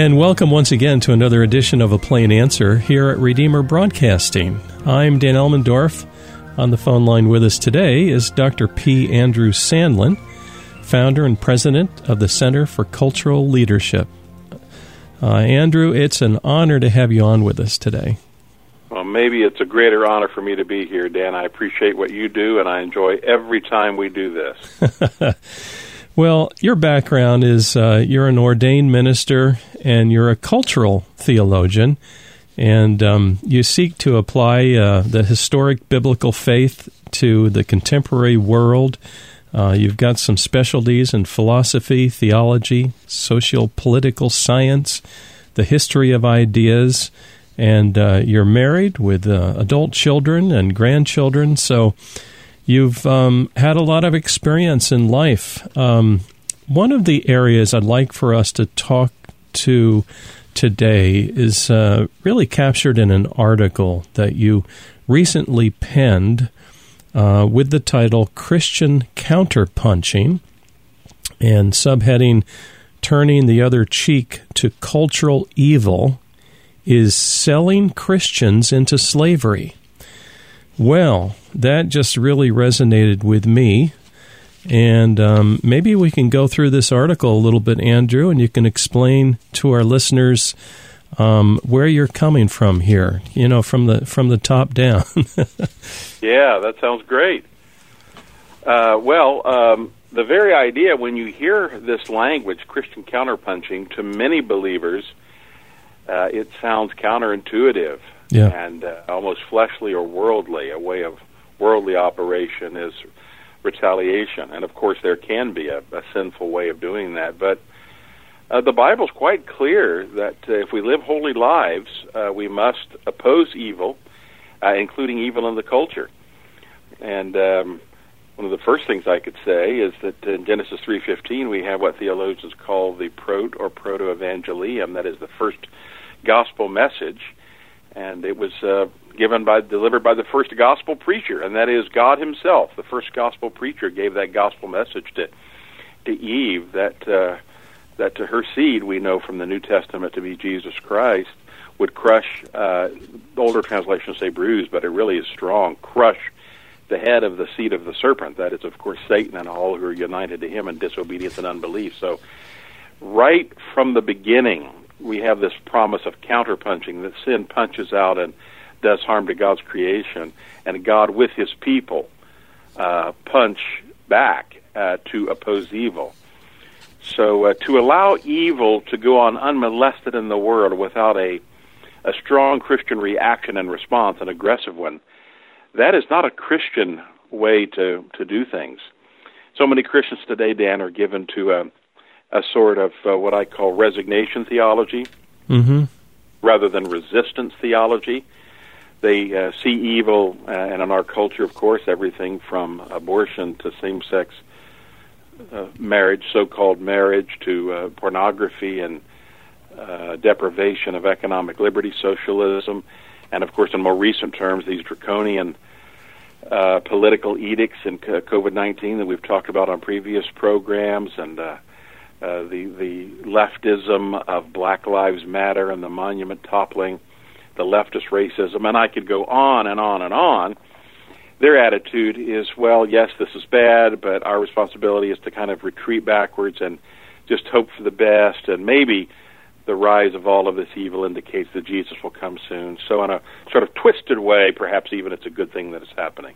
And welcome once again to another edition of A Plain Answer here at Redeemer Broadcasting. I'm Dan Elmendorf. On the phone line with us today is Dr. P. Andrew Sandlin, founder and president of the Center for Cultural Leadership. Uh, Andrew, it's an honor to have you on with us today. Well, maybe it's a greater honor for me to be here, Dan. I appreciate what you do, and I enjoy every time we do this. Well, your background is uh, you're an ordained minister and you're a cultural theologian, and um, you seek to apply uh, the historic biblical faith to the contemporary world. Uh, you've got some specialties in philosophy, theology, social political science, the history of ideas, and uh, you're married with uh, adult children and grandchildren. So, You've um, had a lot of experience in life. Um, one of the areas I'd like for us to talk to today is uh, really captured in an article that you recently penned uh, with the title Christian Counterpunching and subheading Turning the Other Cheek to Cultural Evil is Selling Christians into Slavery. Well, that just really resonated with me. And um, maybe we can go through this article a little bit, Andrew, and you can explain to our listeners um, where you're coming from here. You know, from the from the top down. yeah, that sounds great. Uh, well, um, the very idea when you hear this language, Christian counterpunching, to many believers, uh, it sounds counterintuitive yeah. and uh, almost fleshly or worldly. A way of worldly operation is retaliation, and of course there can be a, a sinful way of doing that. But uh, the Bible's quite clear that uh, if we live holy lives, uh, we must oppose evil, uh, including evil in the culture. And um, one of the first things I could say is that in Genesis 3:15 we have what theologians call the proto or proto-evangelium, that is the first gospel message and it was uh, given by delivered by the first gospel preacher, and that is God Himself. The first gospel preacher gave that gospel message to to Eve that uh, that to her seed we know from the New Testament to be Jesus Christ would crush. Uh, older translations say bruise, but it really is strong. Crush the head of the seed of the serpent. That is, of course, Satan and all who are united to him in disobedience and unbelief. So, right from the beginning, we have this promise of counterpunching that sin punches out and does harm to God's creation, and God with His people uh, punch back uh, to oppose evil. So uh, to allow evil to go on unmolested in the world without a a strong Christian reaction and response, an aggressive one, that is not a Christian way to to do things. So many Christians today, Dan, are given to a a sort of uh, what I call resignation theology mm-hmm. rather than resistance theology. They uh, see evil, uh, and in our culture, of course, everything from abortion to same sex uh, marriage, so called marriage, to uh, pornography and uh, deprivation of economic liberty, socialism, and of course, in more recent terms, these draconian uh, political edicts in COVID 19 that we've talked about on previous programs, and uh, the the leftism of Black Lives Matter and the monument toppling, the leftist racism, and I could go on and on and on. Their attitude is, well, yes, this is bad, but our responsibility is to kind of retreat backwards and just hope for the best, and maybe the rise of all of this evil indicates that Jesus will come soon. So, in a sort of twisted way, perhaps even it's a good thing that it's happening.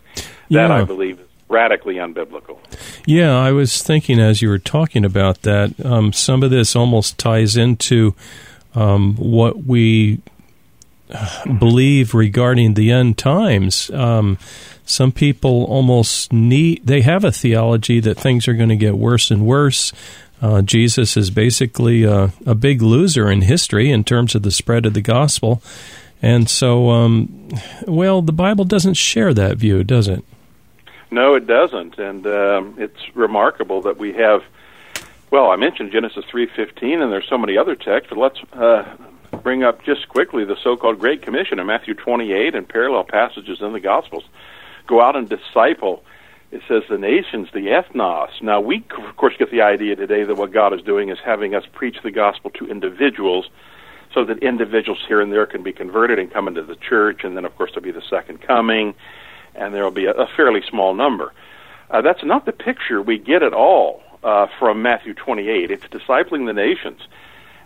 Yeah. That I believe is radically unbiblical. Yeah, I was thinking as you were talking about that, um, some of this almost ties into um, what we believe regarding the end times. Um, some people almost need, they have a theology that things are going to get worse and worse. Uh, Jesus is basically a, a, big loser in history in terms of the spread of the gospel. And so, um, well, the Bible doesn't share that view, does it? No, it doesn't, and um, it's remarkable that we have. Well, I mentioned Genesis three fifteen, and there's so many other texts, but let's uh, bring up just quickly the so-called Great Commission in Matthew twenty eight and parallel passages in the Gospels. Go out and disciple. it says the nations, the ethnos. Now, we, of course, get the idea today that what God is doing is having us preach the gospel to individuals so that individuals here and there can be converted and come into the church, and then, of course, there'll be the second coming, and there will be a, a fairly small number. Uh, that's not the picture we get at all uh, from Matthew 28. It's discipling the nations.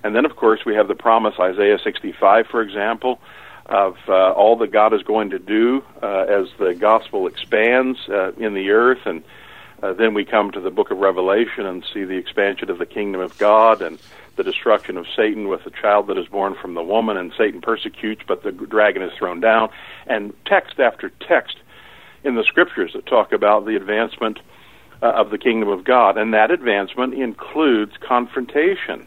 And then, of course, we have the promise, Isaiah 65, for example, of uh, all that God is going to do uh, as the gospel expands uh, in the earth. And uh, then we come to the book of Revelation and see the expansion of the kingdom of God and the destruction of Satan with the child that is born from the woman, and Satan persecutes, but the dragon is thrown down. And text after text in the scriptures that talk about the advancement uh, of the kingdom of God. And that advancement includes confrontation.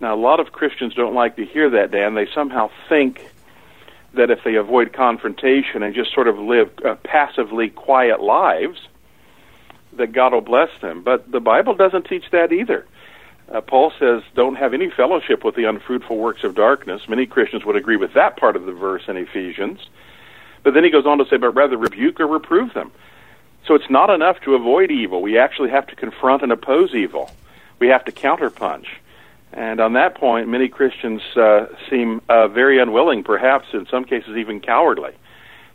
Now, a lot of Christians don't like to hear that, Dan. They somehow think that if they avoid confrontation and just sort of live uh, passively quiet lives, that God will bless them. But the Bible doesn't teach that either. Uh, Paul says, don't have any fellowship with the unfruitful works of darkness. Many Christians would agree with that part of the verse in Ephesians. But then he goes on to say, but rather rebuke or reprove them. So it's not enough to avoid evil. We actually have to confront and oppose evil. We have to counterpunch. And on that point, many Christians uh, seem uh, very unwilling, perhaps in some cases even cowardly.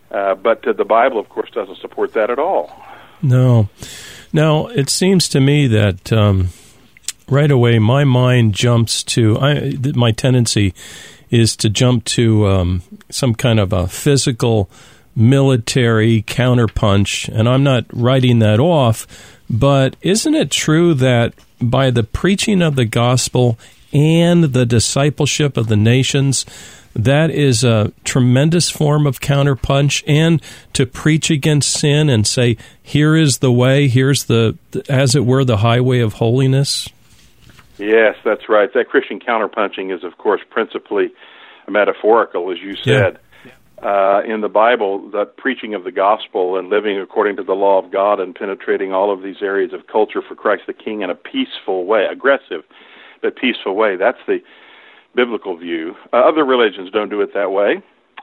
Uh, but uh, the Bible, of course, doesn't support that at all. No. Now, it seems to me that um, right away my mind jumps to I, my tendency is to jump to um, some kind of a physical military counterpunch, and I'm not writing that off. But isn't it true that by the preaching of the gospel and the discipleship of the nations, that is a tremendous form of counterpunch. And to preach against sin and say here is the way here's the as it were the highway of holiness. Yes that's right. That christian counterpunching is of course principally metaphorical as you said uh, in the Bible, the preaching of the gospel and living according to the law of God and penetrating all of these areas of culture for Christ the King in a peaceful way, aggressive but peaceful way. That's the biblical view. Uh, other religions don't do it that way.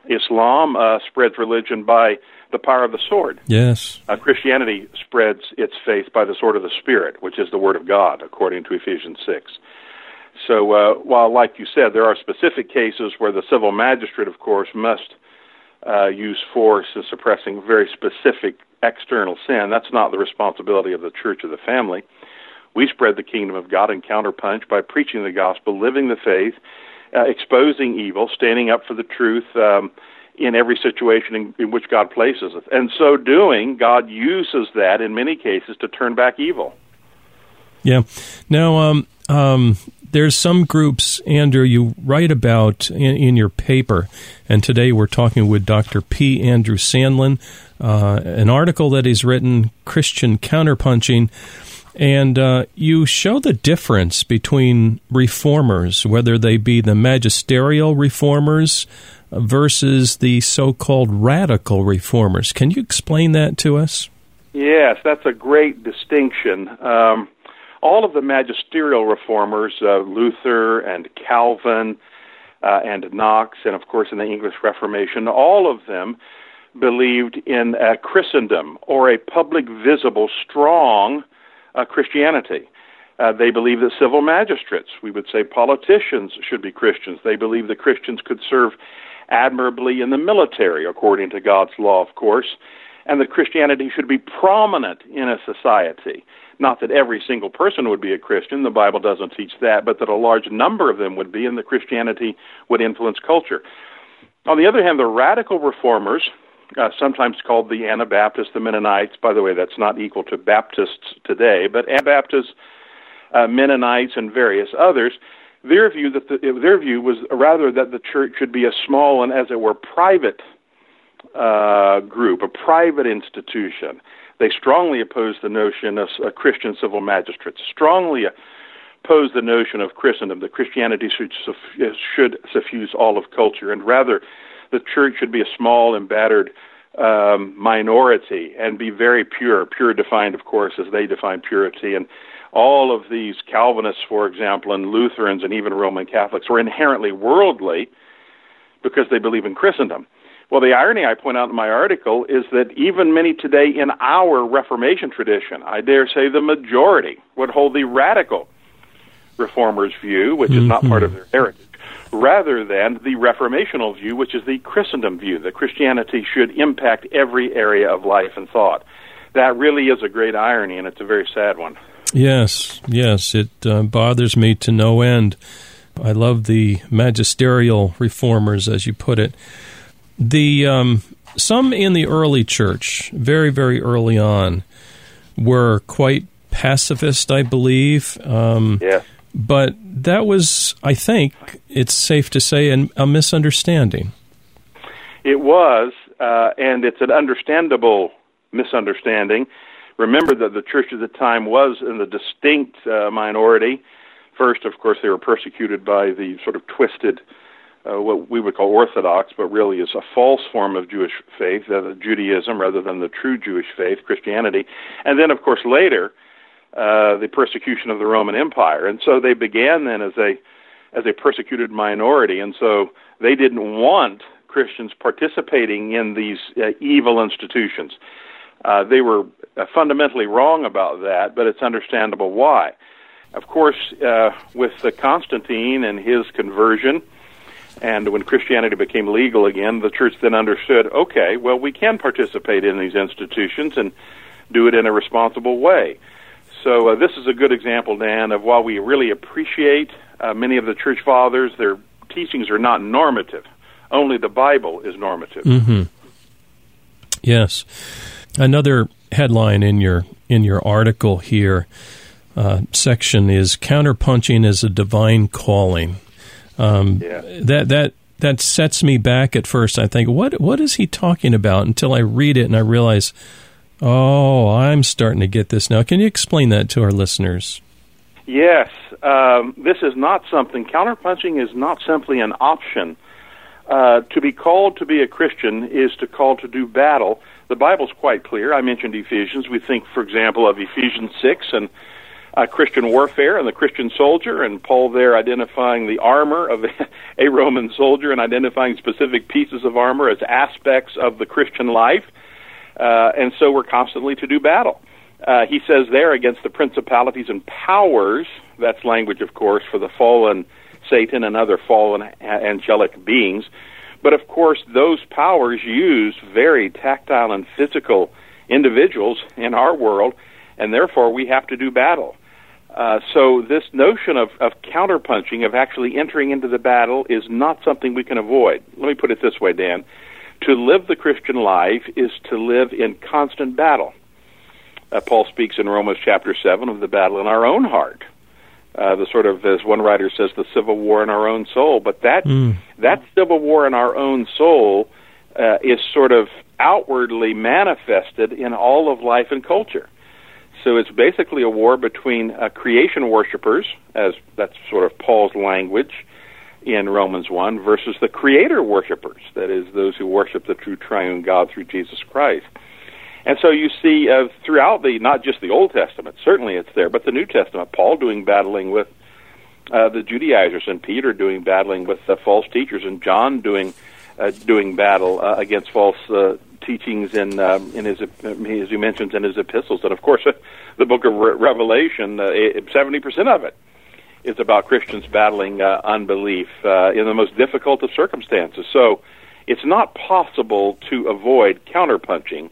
Islam uh, spreads religion by the power of the sword. Yes. Uh, Christianity spreads its faith by the sword of the Spirit, which is the Word of God, according to Ephesians 6. So, uh, while, like you said, there are specific cases where the civil magistrate, of course, must uh, use force in suppressing very specific external sin. That's not the responsibility of the church or the family. We spread the kingdom of God and counterpunch by preaching the gospel, living the faith, uh, exposing evil, standing up for the truth um, in every situation in, in which God places us. And so doing, God uses that in many cases to turn back evil. Yeah. Now, um, um, there's some groups, Andrew, you write about in, in, your paper, and today we're talking with Dr. P. Andrew Sandlin, uh, an article that he's written, Christian Counterpunching, and uh, you show the difference between reformers, whether they be the magisterial reformers versus the so called radical reformers. Can you explain that to us? Yes, that's a great distinction. Um, all of the magisterial reformers, uh, Luther and Calvin uh, and Knox, and of course in the English Reformation, all of them believed in a Christendom or a public, visible, strong uh, Christianity. Uh, they believe that civil magistrates, we would say politicians, should be Christians. They believe that Christians could serve admirably in the military, according to God's law, of course, and that Christianity should be prominent in a society. Not that every single person would be a Christian, the Bible doesn't teach that, but that a large number of them would be, and that Christianity would influence culture. On the other hand, the radical reformers, uh, sometimes called the Anabaptists, the Mennonites. By the way, that's not equal to Baptists today, but Anabaptists, uh, Mennonites, and various others. Their view that the, their view was rather that the church should be a small and, as it were, private uh, group, a private institution. They strongly opposed the notion of a Christian civil magistrates. Strongly opposed the notion of Christendom that Christianity should, should suffuse all of culture, and rather the church should be a small and battered um, minority and be very pure. Pure defined, of course, as they define purity. And all of these Calvinists, for example, and Lutherans and even Roman Catholics were inherently worldly because they believe in Christendom. Well, the irony I point out in my article is that even many today in our Reformation tradition, I dare say the majority, would hold the radical reformers' view, which is mm-hmm. not part of their heritage, rather than the reformational view, which is the Christendom view, that Christianity should impact every area of life and thought. That really is a great irony, and it's a very sad one. Yes, yes, it uh, bothers me to no end. I love the magisterial reformers, as you put it. The um, some in the early church, very very early on, were quite pacifist, I believe. Um, yeah. But that was, I think, it's safe to say, an, a misunderstanding. It was, uh, and it's an understandable misunderstanding. Remember that the church at the time was in the distinct uh, minority. First, of course, they were persecuted by the sort of twisted uh, what we would call Orthodox, but really is a false form of Jewish faith, uh, Judaism, rather than the true Jewish faith, Christianity. And then, of course, later, uh, the persecution of the Roman Empire. And so they began then as a as a persecuted minority, and so they didn't want Christians participating in these uh, evil institutions. Uh, they were uh, fundamentally wrong about that, but it's understandable why. Of course, uh, with Constantine and his conversion, and when Christianity became legal again, the church then understood okay, well, we can participate in these institutions and do it in a responsible way. So, uh, this is a good example, Dan, of while we really appreciate uh, many of the church fathers, their teachings are not normative. Only the Bible is normative. Mm-hmm. Yes. Another headline in your in your article here uh, section is counterpunching is a divine calling. Um, yeah. That that that sets me back at first. I think, what what is he talking about? Until I read it and I realize, oh, I'm starting to get this now. Can you explain that to our listeners? Yes, um, this is not something. Counterpunching is not simply an option. Uh, to be called to be a Christian is to call to do battle. The Bible's quite clear. I mentioned Ephesians. We think, for example, of Ephesians six and uh, Christian warfare and the Christian soldier, and Paul there identifying the armor of a Roman soldier and identifying specific pieces of armor as aspects of the Christian life. Uh, and so we're constantly to do battle. Uh, he says there against the principalities and powers, that's language, of course, for the fallen Satan and other fallen angelic beings. But of course, those powers use very tactile and physical individuals in our world, and therefore we have to do battle. Uh, so this notion of, of counterpunching, of actually entering into the battle, is not something we can avoid. Let me put it this way, Dan. To live the Christian life is to live in constant battle. Uh, Paul speaks in Romans chapter 7 of the battle in our own heart. Uh, the sort of, as one writer says, the civil war in our own soul. But that, mm. that civil war in our own soul uh, is sort of outwardly manifested in all of life and culture. So it's basically a war between uh, creation worshippers, as that's sort of Paul's language in Romans 1, versus the creator worshippers, that is, those who worship the true triune God through Jesus Christ. And so you see uh, throughout the, not just the Old Testament, certainly it's there, but the New Testament, Paul doing battling with uh, the Judaizers, and Peter doing battling with the false teachers, and John doing uh, doing battle uh, against false uh, teachings in um, in his as he mentions in his epistles, and of course, the book of Re- Revelation, uh, seventy percent of it is about Christians battling uh, unbelief uh, in the most difficult of circumstances. So, it's not possible to avoid counterpunching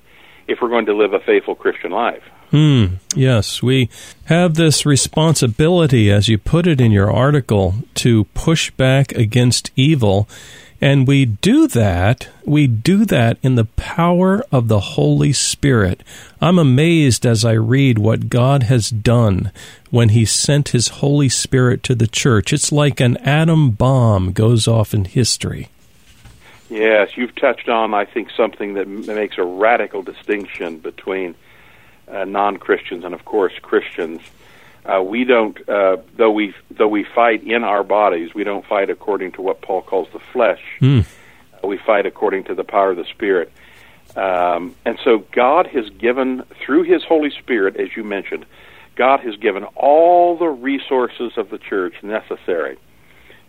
if we're going to live a faithful Christian life. Hmm. Yes, we have this responsibility, as you put it in your article, to push back against evil and we do that, we do that in the power of the Holy Spirit. I'm amazed as I read what God has done when He sent His Holy Spirit to the church. It's like an atom bomb goes off in history. Yes, you've touched on, I think, something that makes a radical distinction between uh, non Christians and, of course, Christians. Uh, we don't, uh, though we though we fight in our bodies, we don't fight according to what Paul calls the flesh. Mm. Uh, we fight according to the power of the Spirit. Um, and so God has given through His Holy Spirit, as you mentioned, God has given all the resources of the church necessary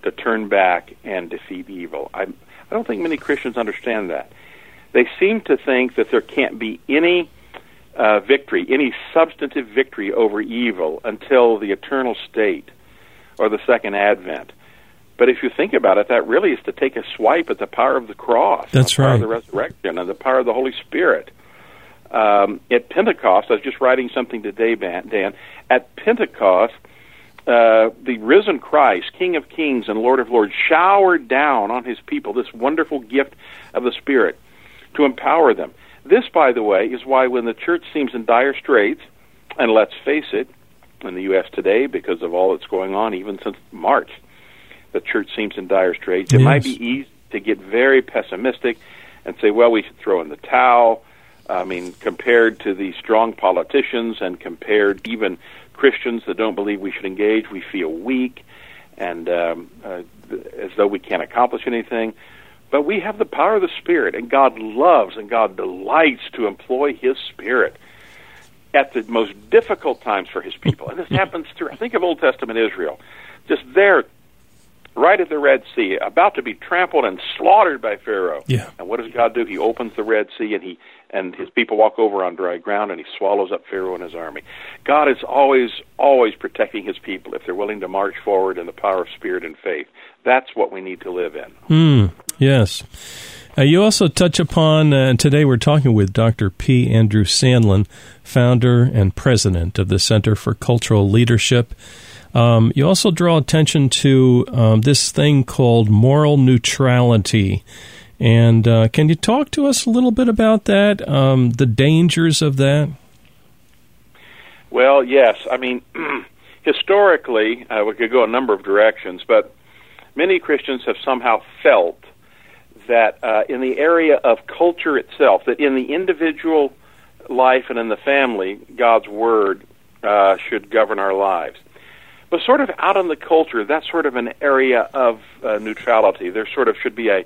to turn back and defeat evil. I, I don't think many Christians understand that. they seem to think that there can't be any uh, victory, any substantive victory over evil until the eternal state or the second advent. But if you think about it, that really is to take a swipe at the power of the cross, That's the power right. of the resurrection, and the power of the Holy Spirit. Um, at Pentecost, I was just writing something today, Dan. At Pentecost, uh, the risen Christ, King of Kings and Lord of Lords, showered down on his people this wonderful gift of the Spirit to empower them. This, by the way, is why when the church seems in dire straits, and let's face it, in the U.S. today, because of all that's going on, even since March, the church seems in dire straits. It Yes. might be easy to get very pessimistic and say, well, we should throw in the towel. I mean, compared to the strong politicians and compared even Christians that don't believe we should engage, we feel weak and um, uh, as though we can't accomplish anything. But we have the power of the Spirit, and God loves and God delights to employ His Spirit at the most difficult times for His people. And this happens through, I think of Old Testament Israel, just there, right at the Red Sea, about to be trampled and slaughtered by Pharaoh. Yeah. And what does God do? He opens the Red Sea, and He and His people walk over on dry ground, and He swallows up Pharaoh and his army. God is always, always protecting His people if they're willing to march forward in the power of Spirit and faith. That's what we need to live in. Hmm. Yes. Uh, you also touch upon, uh, and today we're talking with Dr. P. Andrew Sandlin, founder and president of the Center for Cultural Leadership. Um, you also draw attention to um, this thing called moral neutrality. And uh, can you talk to us a little bit about that, um, the dangers of that? Well, yes. I mean, historically, uh, we could go a number of directions, but many Christians have somehow felt that uh, in the area of culture itself, that in the individual life and in the family, God's Word uh, should govern our lives. But sort of out in the culture, that's sort of an area of uh, neutrality. There sort of should be a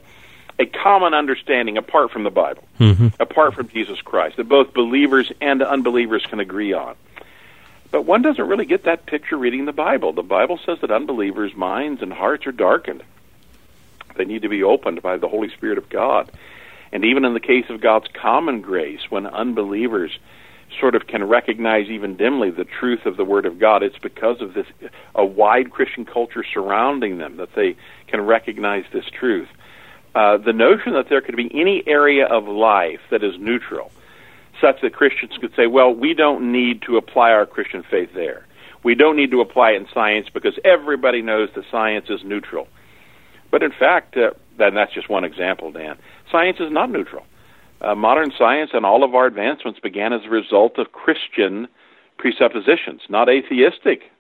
a common understanding apart from the Bible, mm-hmm. apart from Jesus Christ, that both believers and unbelievers can agree on. But one doesn't really get that picture reading the Bible. The Bible says that unbelievers' minds and hearts are darkened. They need to be opened by the Holy Spirit of God. And even in the case of God's common grace, when unbelievers sort of can recognize even dimly the truth of the Word of God, it's because of this a wide Christian culture surrounding them that they can recognize this truth. Uh, the notion that there could be any area of life that is neutral, such that Christians could say, well, we don't need to apply our Christian faith there. We don't need to apply it in science because everybody knows that science is neutral. But in fact, uh, and that's just one example, Dan, science is not neutral. Uh, modern science and all of our advancements began as a result of Christian presuppositions, not atheistic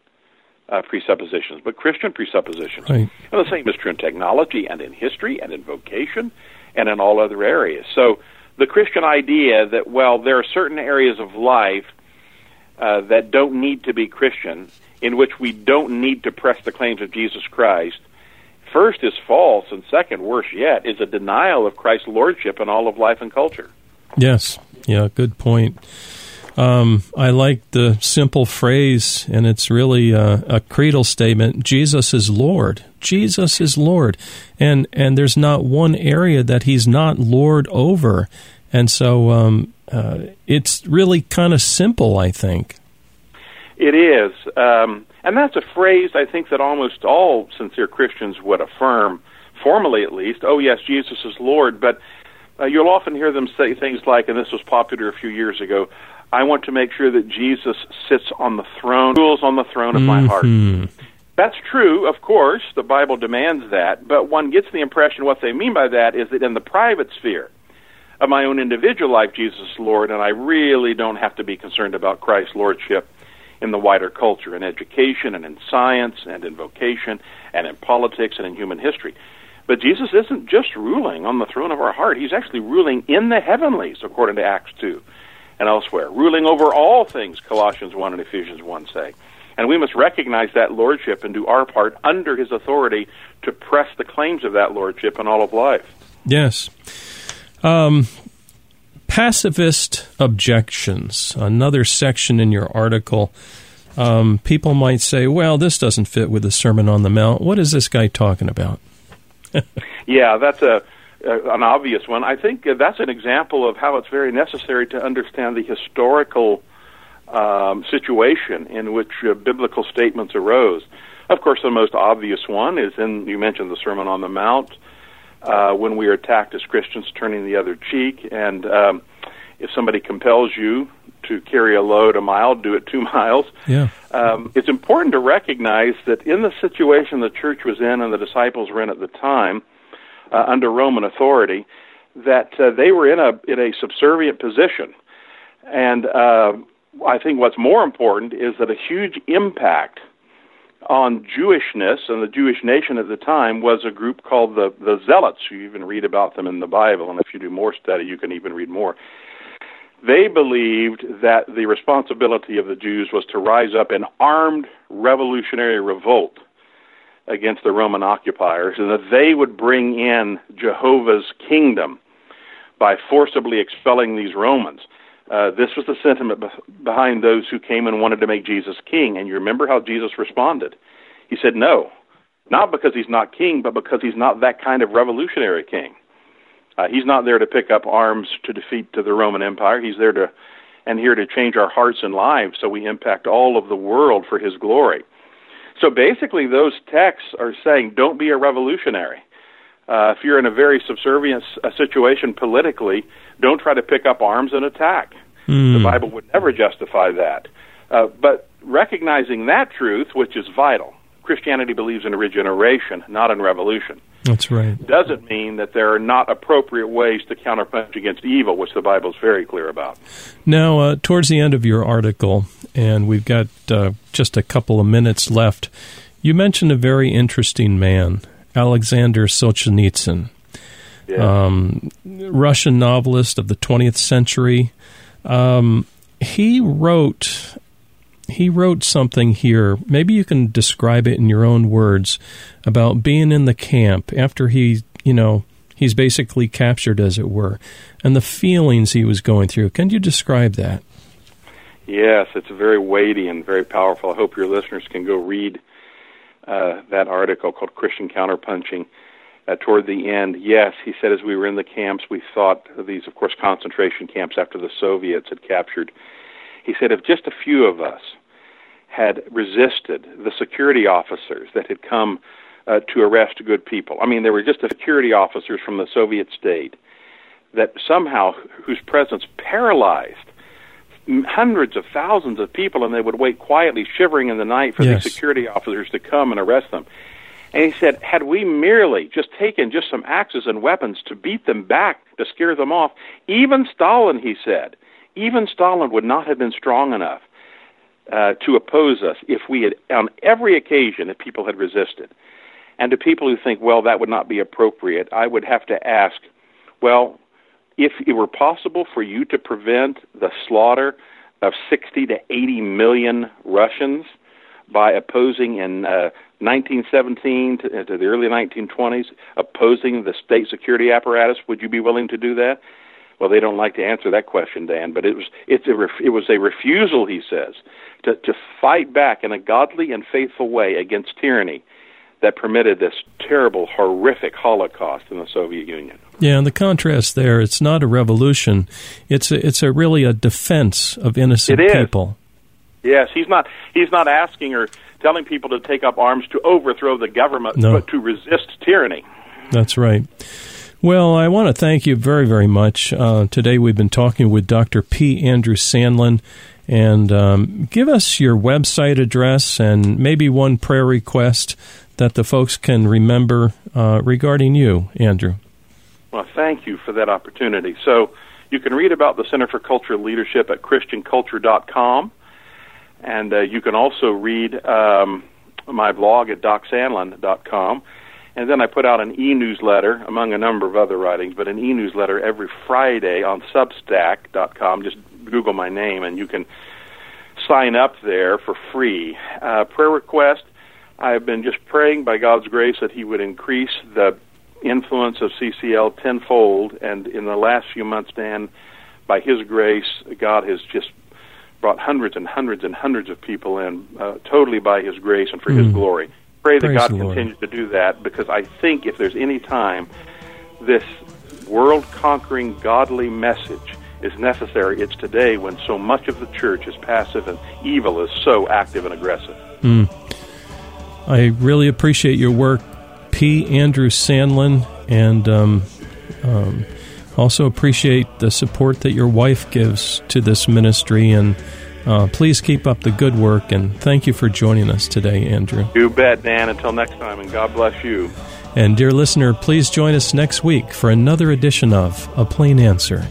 uh, presuppositions, but Christian presuppositions. Right. And the same is true in technology and in history and in vocation and in all other areas. So the Christian idea that, well, there are certain areas of life uh, that don't need to be Christian, in which we don't need to press the claims of Jesus Christ, first is false, and second, worse yet, is a denial of Christ's lordship in all of life and culture. Yes. Yeah, good point. Um, I like the simple phrase, and it's really a, a creedal statement Jesus is Lord. Jesus is Lord. And, and there's not one area that he's not Lord over. And so um, uh, it's really kind of simple, I think. It is. Um, and that's a phrase I think that almost all sincere Christians would affirm, formally at least. Oh, yes, Jesus is Lord. But uh, you'll often hear them say things like, and this was popular a few years ago, I want to make sure that Jesus sits on the throne, rules on the throne of my heart. Mhm. That's true, of course. The Bible demands that, but one gets the impression what they mean by that is that in the private sphere of my own individual life, Jesus is Lord, and I really don't have to be concerned about Christ's lordship in the wider culture, in education and in science and in vocation and in politics and in human history. But Jesus isn't just ruling on the throne of our heart. He's actually ruling in the heavenlies, according to Acts 2 and elsewhere, ruling over all things, Colossians 1 and Ephesians 1 say. And we must recognize that lordship and do our part under his authority to press the claims of that lordship in all of life. Yes. Um, pacifist objections, another section in your article. Um, people might say, well, this doesn't fit with the Sermon on the Mount. What is this guy talking about? Yeah, that's a an obvious one. I think that's an example of how it's very necessary to understand the historical um, situation in which uh, biblical statements arose. Of course, the most obvious one is in you mentioned the Sermon on the Mount, uh, when we are attacked as Christians, turning the other cheek, and um, if somebody compels you to carry a load a mile, do it two miles. Yeah. Um, it's important to recognize that in the situation the church was in and the disciples were in at the time, uh, under Roman authority, that uh, they were in a in a subservient position, and uh, I think what's more important is that a huge impact on Jewishness and the Jewish nation at the time was a group called the the Zealots. You even read about them in the Bible, and if you do more study, you can even read more. They believed that the responsibility of the Jews was to rise up in armed revolutionary revolt against the Roman occupiers, and that they would bring in Jehovah's kingdom by forcibly expelling these Romans. Uh, this was the sentiment be- behind those who came and wanted to make Jesus king. And you remember how Jesus responded? He said, No, not because he's not king, but because he's not that kind of revolutionary king. Uh, he's not there to pick up arms to defeat to the Roman Empire. He's there to and here to change our hearts and lives so we impact all of the world for his glory. So basically, those texts are saying don't be a revolutionary. Uh, if you're in a very subservient uh, situation politically, don't try to pick up arms and attack. Mm. The Bible would never justify that. Uh, but recognizing that truth, which is vital, Christianity believes in regeneration, not in revolution. That's right. Doesn't mean that there are not appropriate ways to counterpunch against evil, which the Bible is very clear about. Now, uh, towards the end of your article, and we've got uh, just a couple of minutes left, you mentioned a very interesting man, Alexander Solzhenitsyn, Yeah. um, Russian novelist of the 20th century. Um, he wrote he wrote something here. Maybe you can describe it in your own words about being in the camp after he, you know, he's basically captured, as it were, and the feelings he was going through. Can you describe that? Yes, it's very weighty and very powerful. I hope your listeners can go read uh, that article called Christian Counterpunching. Uh, toward the end, yes, he said, as we were in the camps, we thought these, of course, concentration camps after the Soviets had captured. He said, if just a few of us had resisted the security officers that had come uh, to arrest good people, I mean, there were just the security officers from the Soviet state that somehow, whose presence paralyzed hundreds of thousands of people, and they would wait quietly, shivering in the night, for Yes. the security officers to come and arrest them. And he said, had we merely just taken just some axes and weapons to beat them back, to scare them off, even Stalin, he said, even Stalin would not have been strong enough uh, to oppose us if we had, on every occasion, if people had resisted. And to people who think, well, that would not be appropriate, I would have to ask, well, if it were possible for you to prevent the slaughter of 60 to 80 million Russians by opposing in uh, 1917 to, to the early 1920s, opposing the state security apparatus, would you be willing to do that? Well, they don't like to answer that question, Dan, but it was it's a ref, it was a refusal, he says, to to fight back in a godly and faithful way against tyranny that permitted this terrible, horrific Holocaust in the Soviet Union. Yeah, and the contrast there, it's not a revolution. It's a, it's a really a defense of innocent It is. people. Yes, he's not he's not asking or telling people to take up arms to overthrow the government, No. but to resist tyranny. That's right. Well, I want to thank you very, very much. Uh, today we've been talking with Dr. P. Andrew Sandlin. And um, give us your website address and maybe one prayer request that the folks can remember uh, regarding you, Andrew. Well, thank you for that opportunity. So you can read about the Center for Cultural Leadership at ChristianCulture.com, and uh, you can also read um, my blog at DocSandlin.com. And then I put out an e-newsletter, among a number of other writings, but an e-newsletter every Friday on Substack.com. Just Google my name, and you can sign up there for free. Uh, prayer request. I have been just praying by God's grace that He would increase the influence of CCL tenfold, and in the last few months, Dan, by His grace, God has just brought hundreds and hundreds and hundreds of people in, uh, totally by His grace and for His Mm. glory. Pray that God continues to do that, because I think if there's any time this world conquering godly message is necessary. It's today when so much of the church is passive and evil is so active and aggressive. Mm. I really appreciate your work, P. Andrew Sandlin, and um, um, also appreciate the support that your wife gives to this ministry. And uh, please keep up the good work. And thank you for joining us today, Andrew. You bet, Dan. Until next time, and God bless you. And dear listener, please join us next week for another edition of A Plain Answer.